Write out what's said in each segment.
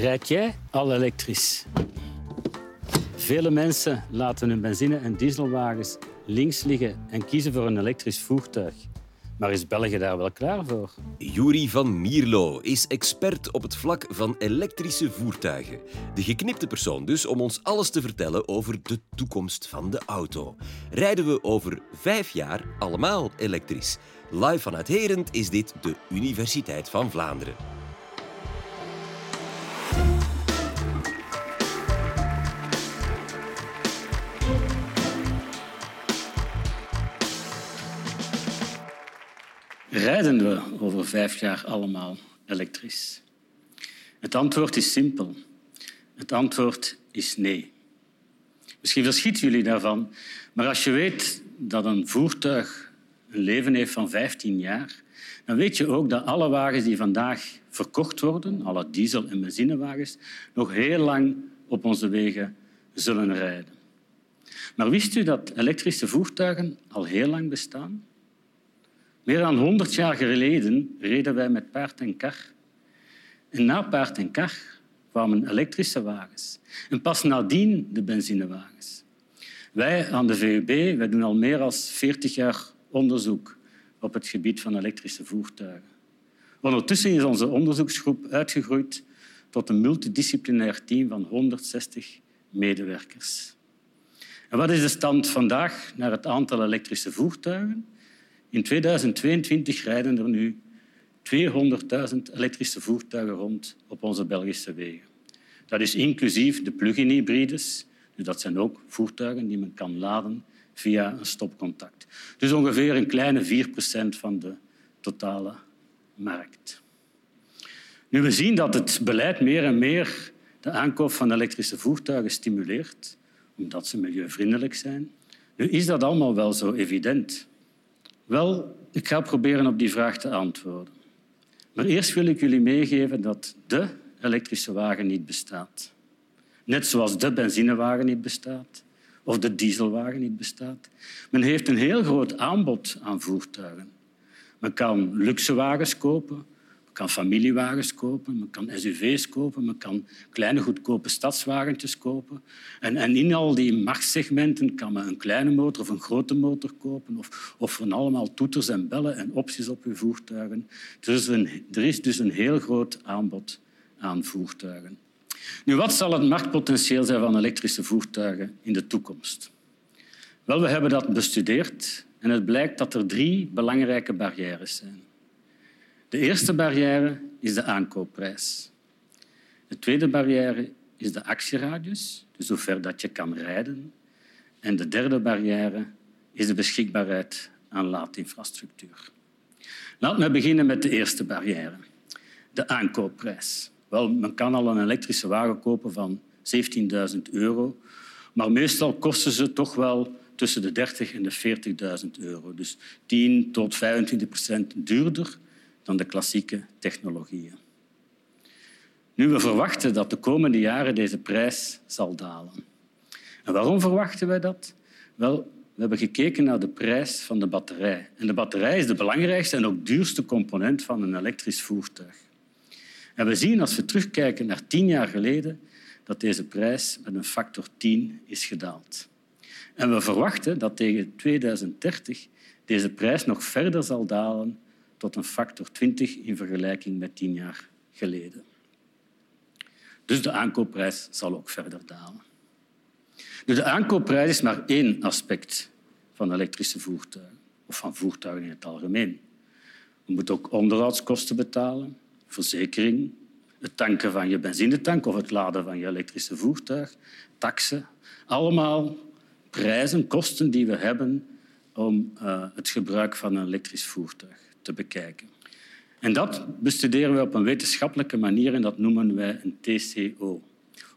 Rijd jij al elektrisch? Vele mensen laten hun benzine- en dieselwagens links liggen en kiezen voor een elektrisch voertuig. Maar is België daar wel klaar voor? Juri van Mierlo is expert op het vlak van elektrische voertuigen. De geknipte persoon dus om ons alles te vertellen over de toekomst van de auto. Rijden we over vijf jaar allemaal elektrisch? Live vanuit Herent is dit de Universiteit van Vlaanderen. Rijden we over vijf jaar allemaal elektrisch? Het antwoord is simpel. Het antwoord is nee. Misschien verschieten jullie daarvan, maar als je weet dat een voertuig een leven heeft van 15 jaar, dan weet je ook dat alle wagens die vandaag verkocht worden, alle diesel- en benzinewagens, nog heel lang op onze wegen zullen rijden. Maar wist u dat elektrische voertuigen al heel lang bestaan? Meer dan 100 jaar geleden reden wij met paard en kar. En na paard en kar kwamen elektrische wagens. En pas nadien de benzinewagens. Wij aan de VUB wij doen al meer dan 40 jaar onderzoek op het gebied van elektrische voertuigen. Ondertussen is onze onderzoeksgroep uitgegroeid tot een multidisciplinair team van 160 medewerkers. En wat is de stand vandaag naar het aantal elektrische voertuigen? In 2022 rijden er nu 200.000 elektrische voertuigen rond op onze Belgische wegen. Dat is inclusief de plug-in hybrides. Dus dat zijn ook voertuigen die men kan laden via een stopcontact. Dus ongeveer een kleine 4 procent van de totale markt. Nu, we zien dat het beleid meer en meer de aankoop van elektrische voertuigen stimuleert, omdat ze milieuvriendelijk zijn. Nu is dat allemaal wel zo evident. Wel, ik ga proberen op die vraag te antwoorden. Maar eerst wil ik jullie meegeven dat de elektrische wagen niet bestaat. Net zoals de benzinewagen niet bestaat of de dieselwagen niet bestaat. Men heeft een heel groot aanbod aan voertuigen. Men kan luxe wagens kopen, kan familiewagens kopen, men kan SUV's kopen, men kan kleine goedkope stadswagentjes kopen. En, en in al die machtssegmenten kan men een kleine motor of een grote motor kopen of, of van allemaal toeters en bellen en opties op uw voertuigen. Dus er is dus een heel groot aanbod aan voertuigen. Nu, wat zal het marktpotentieel zijn van elektrische voertuigen in de toekomst? Wel, we hebben dat bestudeerd en het blijkt dat er drie belangrijke barrières zijn. De eerste barrière is de aankoopprijs. De tweede barrière is de actieradius, dus hoe ver dat je kan rijden. En de derde barrière is de beschikbaarheid aan laadinfrastructuur. Laten we beginnen met de eerste barrière, de aankoopprijs. Wel, men kan al een elektrische wagen kopen van 17.000 euro, maar meestal kosten ze toch wel tussen de 30 en de 40.000 euro. Dus 10 tot 25 procent duurder dan de klassieke technologieën. Nu, we verwachten dat de komende jaren deze prijs zal dalen. En waarom verwachten wij dat? Wel, we hebben gekeken naar de prijs van de batterij. En de batterij is de belangrijkste en ook duurste component van een elektrisch voertuig. En we zien als we terugkijken naar tien jaar geleden dat deze prijs met een factor 10 is gedaald. En we verwachten dat tegen 2030 deze prijs nog verder zal dalen tot een factor 20 in vergelijking met tien jaar geleden. Dus de aankoopprijs zal ook verder dalen. De aankoopprijs is maar één aspect van elektrische voertuigen, of van voertuigen in het algemeen. Je moet ook onderhoudskosten betalen, verzekering, het tanken van je benzinetank of het laden van je elektrische voertuig, taxen. Allemaal prijzen, kosten die we hebben om uh, het gebruik van een elektrisch voertuig te bekijken. En dat bestuderen we op een wetenschappelijke manier en dat noemen wij een TCO,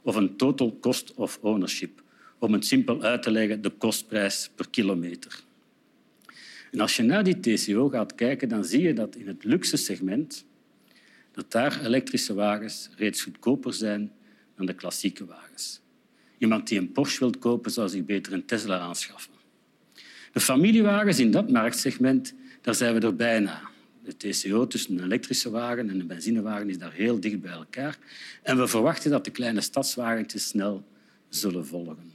of een Total Cost of Ownership. Om het simpel uit te leggen, de kostprijs per kilometer. En als je naar die TCO gaat kijken, dan zie je dat in het luxe segment dat daar elektrische wagens reeds goedkoper zijn dan de klassieke wagens. Iemand die een Porsche wil kopen, zou zich beter een Tesla aanschaffen. De familiewagens in dat marktsegment, daar zijn we er bijna. de TCO tussen een elektrische wagen en een benzinewagen is daar heel dicht bij elkaar. En we verwachten dat de kleine stadswagentjes snel zullen volgen.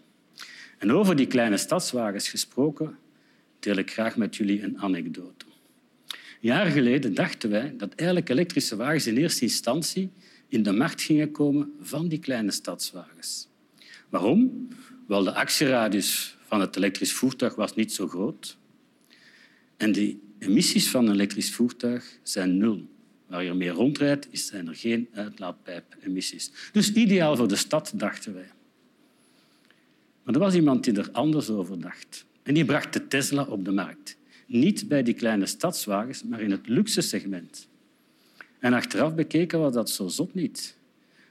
En over die kleine stadswagens gesproken, deel ik graag met jullie een anekdote. Jaren geleden dachten wij dat eigenlijk elektrische wagens in eerste instantie in de markt gingen komen van die kleine stadswagens. Waarom? Wel, de actieradius van het elektrisch voertuig was niet zo groot. En de emissies van een elektrisch voertuig zijn nul. Waar je mee rondrijdt, zijn er geen uitlaatpijpemissies. Dus ideaal voor de stad, dachten wij. Maar er was iemand die er anders over dacht. En die bracht de Tesla op de markt. Niet bij die kleine stadswagens, maar in het luxe segment. En achteraf bekeken was dat zo zot niet.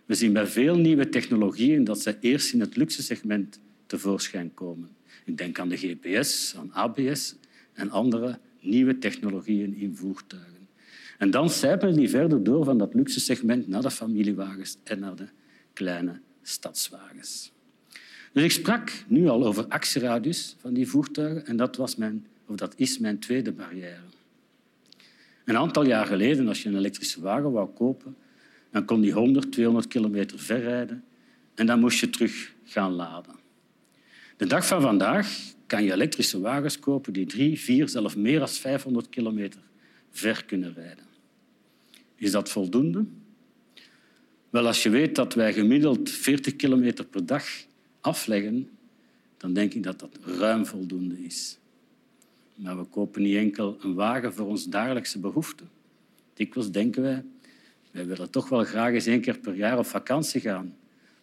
We zien bij veel nieuwe technologieën dat ze eerst in het luxe segment tevoorschijn komen. Ik denk aan de GPS, aan ABS en andere nieuwe technologieën in voertuigen. En dan sijpelen die verder door van dat luxe segment naar de familiewagens en naar de kleine stadswagens. Dus ik sprak nu al over actieradius van die voertuigen en dat, was mijn, of dat is mijn tweede barrière. Een aantal jaar geleden, als je een elektrische wagen wou kopen, dan kon die 100, 200 kilometer ver rijden en dan moest je terug gaan laden. De dag van vandaag kan je elektrische wagens kopen die drie, vier, zelfs meer dan 500 kilometer ver kunnen rijden. Is dat voldoende? Wel, als je weet dat wij gemiddeld 40 kilometer per dag afleggen, dan denk ik dat dat ruim voldoende is. Maar we kopen niet enkel een wagen voor ons dagelijkse behoeften. Dikwijls denken wij, wij willen toch wel graag eens één keer per jaar op vakantie gaan.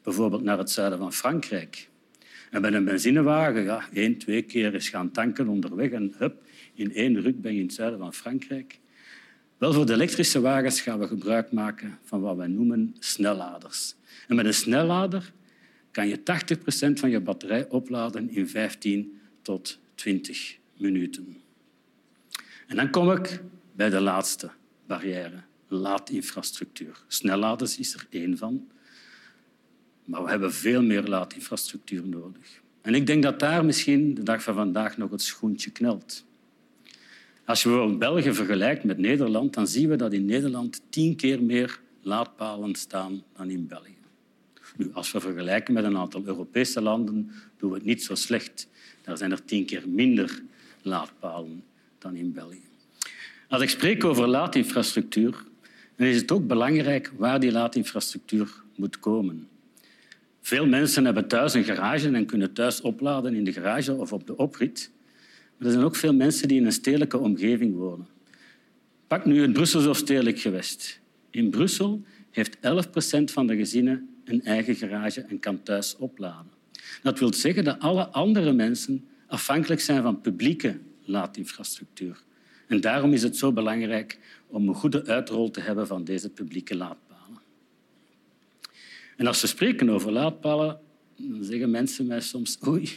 Bijvoorbeeld naar het zuiden van Frankrijk. En met een benzinewagen, ja, één, twee keer eens gaan tanken onderweg en hup, in één ruk ben je in het zuiden van Frankrijk. Wel, voor de elektrische wagens gaan we gebruik maken van wat wij noemen snelladers. En met een snellader kan je 80% van je batterij opladen in 15 tot 20 minuten. En dan kom ik bij de laatste barrière, laadinfrastructuur. Snelladers is er één van, maar we hebben veel meer laadinfrastructuur nodig. En ik denk dat daar misschien de dag van vandaag nog het schoentje knelt. Als je bijvoorbeeld België vergelijkt met Nederland, dan zien we dat in Nederland tien keer meer laadpalen staan dan in België. Nu, als we vergelijken met een aantal Europese landen, doen we het niet zo slecht. Daar zijn er tien keer minder laadpalen dan in België. Als ik spreek over laadinfrastructuur, dan is het ook belangrijk waar die laadinfrastructuur moet komen. Veel mensen hebben thuis een garage en kunnen thuis opladen in de garage of op de oprit. Maar er zijn ook veel mensen die in een stedelijke omgeving wonen. Pak nu het Brusselse of stedelijk gewest. In Brussel heeft 11 procent van de gezinnen een eigen garage en kan thuis opladen. Dat wil zeggen dat alle andere mensen afhankelijk zijn van publieke laadinfrastructuur. En daarom is het zo belangrijk om een goede uitrol te hebben van deze publieke laadpalen. En als we spreken over laadpalen, zeggen mensen mij soms oei,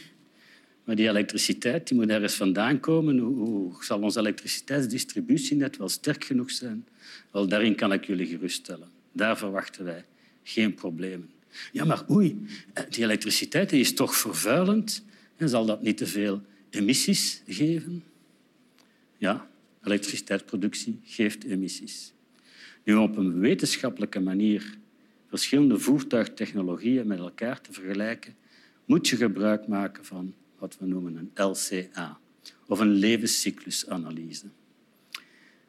maar die elektriciteit die moet ergens vandaan komen. Hoe zal ons elektriciteitsdistributienet wel sterk genoeg zijn? Wel, daarin kan ik jullie geruststellen. Daar verwachten wij geen problemen. Ja, maar oei, die elektriciteit is toch vervuilend en zal dat niet te veel emissies geven? Ja, elektriciteitsproductie geeft emissies. Nu, op een wetenschappelijke manier verschillende voertuigtechnologieën met elkaar te vergelijken, moet je gebruik maken van wat we noemen een LCA, of een levenscyclusanalyse.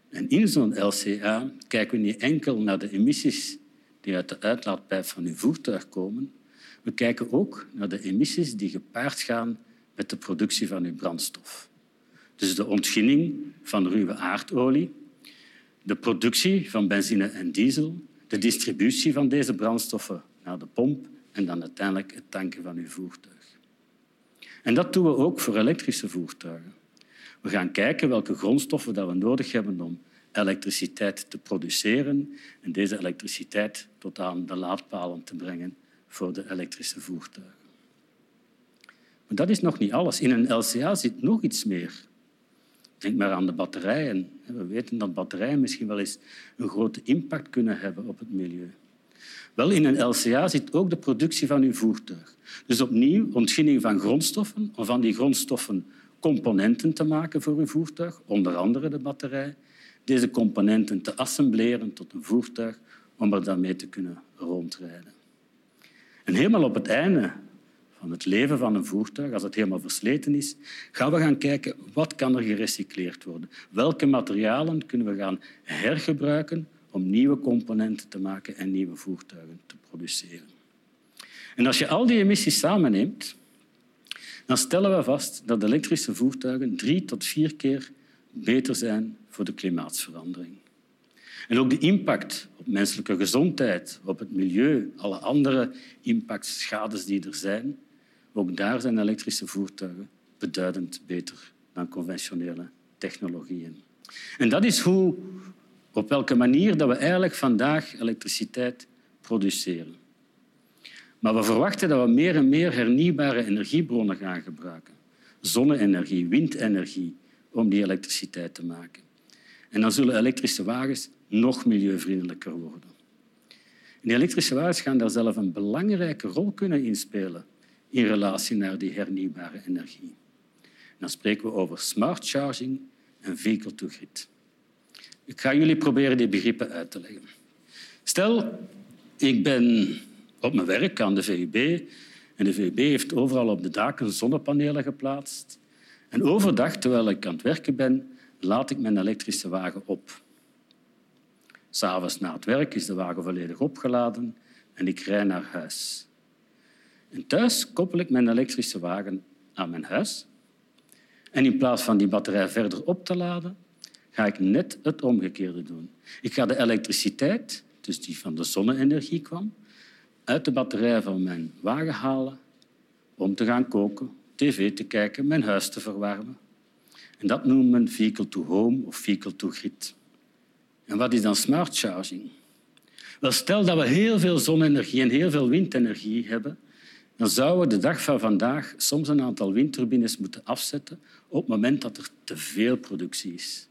En in zo'n LCA kijken we niet enkel naar de emissies die uit de uitlaatpijp van uw voertuig komen. We kijken ook naar de emissies die gepaard gaan met de productie van uw brandstof. Dus de ontginning van ruwe aardolie, de productie van benzine en diesel, de distributie van deze brandstoffen naar de pomp en dan uiteindelijk het tanken van uw voertuig. En dat doen we ook voor elektrische voertuigen. We gaan kijken welke grondstoffen dat we nodig hebben om elektriciteit te produceren en deze elektriciteit tot aan de laadpalen te brengen voor de elektrische voertuigen. Maar dat is nog niet alles. In een LCA zit nog iets meer. Denk maar aan de batterijen. We weten dat batterijen misschien wel eens een grote impact kunnen hebben op het milieu. Wel, in een LCA zit ook de productie van uw voertuig. Dus opnieuw ontginning van grondstoffen, om van die grondstoffen componenten te maken voor uw voertuig, onder andere de batterij, deze componenten te assembleren tot een voertuig om er dan mee te kunnen rondrijden. En helemaal op het einde van het leven van een voertuig, als het helemaal versleten is, gaan we gaan kijken wat kan er gerecycleerd worden. Welke materialen kunnen we gaan hergebruiken om nieuwe componenten te maken en nieuwe voertuigen te produceren. En als je al die emissies samenneemt, dan stellen we vast dat elektrische voertuigen drie tot vier keer beter zijn voor de klimaatsverandering. En ook de impact op menselijke gezondheid, op het milieu, alle andere impactschades die er zijn, ook daar zijn elektrische voertuigen beduidend beter dan conventionele technologieën. En dat is hoe, op welke manier dat we eigenlijk vandaag elektriciteit produceren. Maar we verwachten dat we meer en meer hernieuwbare energiebronnen gaan gebruiken. Zonne-energie, windenergie, om die elektriciteit te maken. En dan zullen elektrische wagens nog milieuvriendelijker worden. En die elektrische wagens gaan daar zelf een belangrijke rol kunnen inspelen in relatie naar die hernieuwbare energie. dan spreken we over smart charging en vehicle to grid. Ik ga jullie proberen die begrippen uit te leggen. Stel, ik ben op mijn werk aan de VUB en de VUB heeft overal op de daken zonnepanelen geplaatst. En overdag, terwijl ik aan het werken ben, laat ik mijn elektrische wagen op. S'avonds na het werk is de wagen volledig opgeladen en ik rij naar huis. En thuis koppel ik mijn elektrische wagen aan mijn huis. En in plaats van die batterij verder op te laden, ga ik net het omgekeerde doen. Ik ga de elektriciteit, dus die van de zonne-energie kwam, uit de batterij van mijn wagen halen om te gaan koken, tv te kijken, mijn huis te verwarmen. En dat noemt men vehicle to home of vehicle to grid. En wat is dan smart charging? Wel, stel dat we heel veel zonne-energie en heel veel windenergie hebben, dan zouden we de dag van vandaag soms een aantal windturbines moeten afzetten op het moment dat er te veel productie is.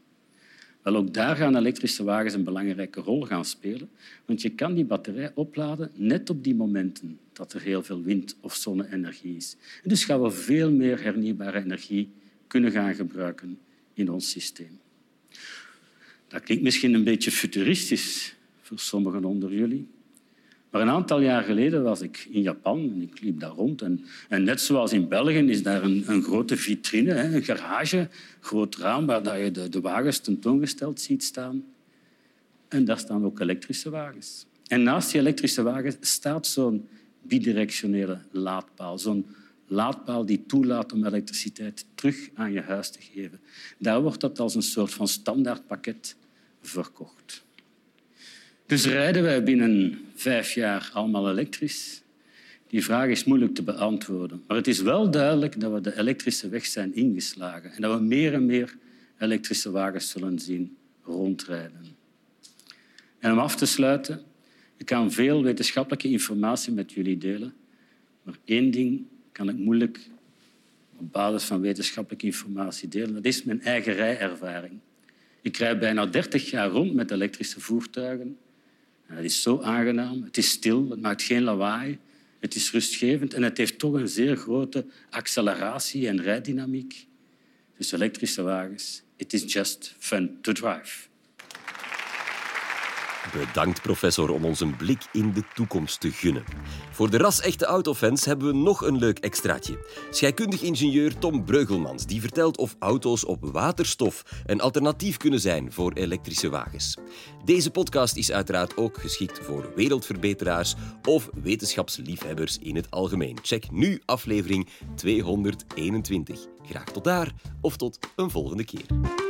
Wel, ook daar gaan elektrische wagens een belangrijke rol gaan spelen, want je kan die batterij opladen net op die momenten dat er heel veel wind- of zonne-energie is. En dus gaan we veel meer hernieuwbare energie kunnen gaan gebruiken in ons systeem. Dat klinkt misschien een beetje futuristisch voor sommigen onder jullie. Maar een aantal jaar geleden was ik in Japan en ik liep daar rond. En, en net zoals in België is daar een, een grote vitrine, een garage, een groot raam waar je de, de wagens tentoongesteld ziet staan. En daar staan ook elektrische wagens. En naast die elektrische wagens staat zo'n bidirectionele laadpaal. Zo'n laadpaal die toelaat om elektriciteit terug aan je huis te geven. Daar wordt dat als een soort van standaardpakket verkocht. Dus rijden wij binnen vijf jaar allemaal elektrisch? Die vraag is moeilijk te beantwoorden. Maar het is wel duidelijk dat we de elektrische weg zijn ingeslagen en dat we meer en meer elektrische wagens zullen zien rondrijden. En om af te sluiten, ik kan veel wetenschappelijke informatie met jullie delen, maar één ding kan ik moeilijk op basis van wetenschappelijke informatie delen. Dat is mijn eigen rijervaring. Ik rijd bijna 30 jaar rond met elektrische voertuigen het is zo aangenaam. Het is stil, het maakt geen lawaai. Het is rustgevend en het heeft toch een zeer grote acceleratie en rijdynamiek. Dus elektrische wagens, it is just fun to drive. Bedankt professor om ons een blik in de toekomst te gunnen. Voor de ras-echte autofans hebben we nog een leuk extraatje. Scheikundig ingenieur Tom Breugelmans die vertelt of auto's op waterstof een alternatief kunnen zijn voor elektrische wagens. Deze podcast is uiteraard ook geschikt voor wereldverbeteraars of wetenschapsliefhebbers in het algemeen. Check nu aflevering 221. Graag tot daar of tot een volgende keer.